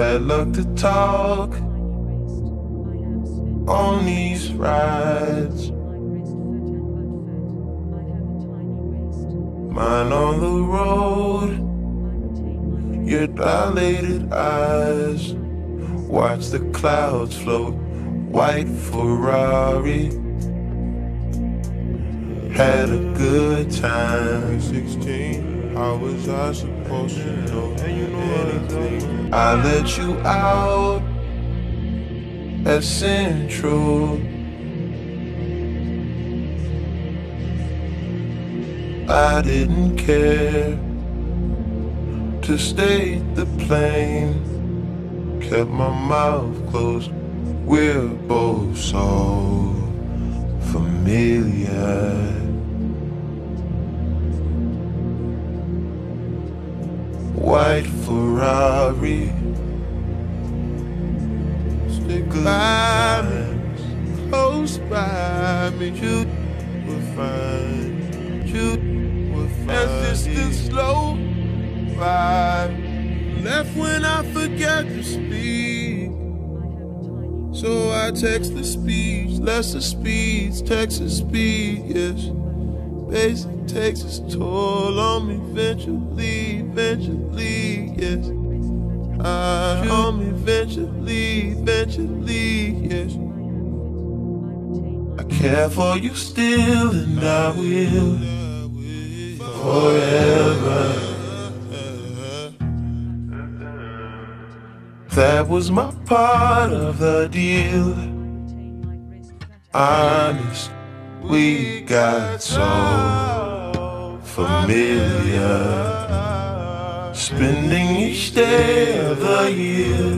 Bad luck to talk on these rides. Mine on the road, your dilated eyes. Watch the clouds float, white Ferrari. Had a good time. 16, how was I supposed to know anything? I let you out at Central. I didn't care to stay the plane. Kept my mouth closed. We're both so familiar. Ferrari. Stick by me, close by me. You will find, you will find. As distant slow vibe. Left when I forget to speak. So I text the speech, lesser speeds, Texas speed, yes. Basic takes its toll on me eventually, eventually, yes. I on me eventually, eventually, yes. I care for you still, and I will forever. That was my part of the deal. Honest, we got so familiar. Spending each day of the year,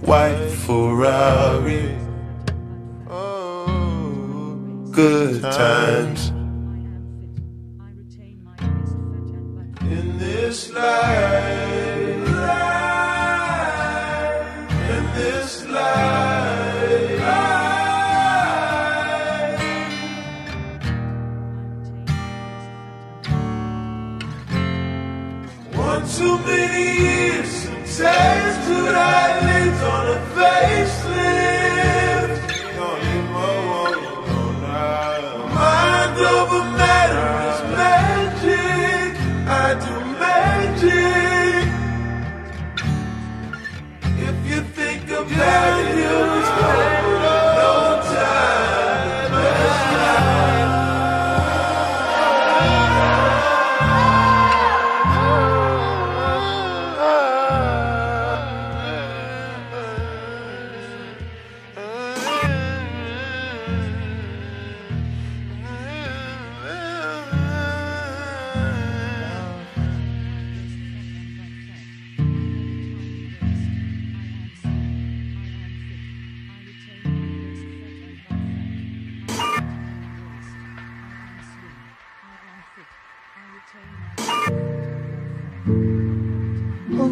white Ferrari, Oh, good times. In In this life, too many years, some tears to eyelids on a facelift. don't you know now. Mind over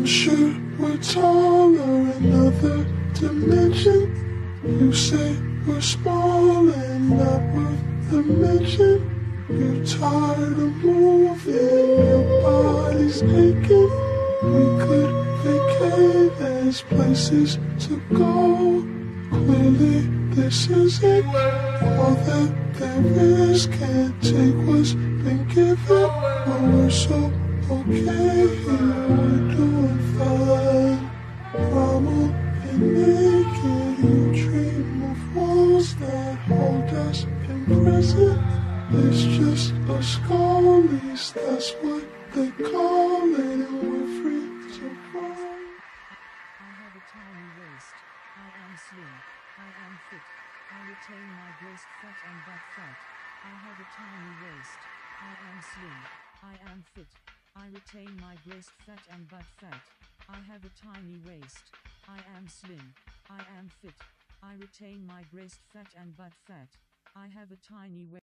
I'm sure we're taller in another dimension. You say we're small and not worth the mention. You're tired of moving, your body's aching. We could vacate, there's places to go. Clearly, this isn't all that there is. Can't take what's been given, but we're so okay here. We're doing It's just a skull lease, that's what they call it, and we're free to roam. I have a tiny waist. I am slim. I am fit. I retain my breast fat and butt fat. I have a tiny waist. I am slim. I am fit. I retain my breast fat and butt fat. I have a tiny waist. I am slim. I am fit. I retain my breast fat and butt fat. I have a tiny waist.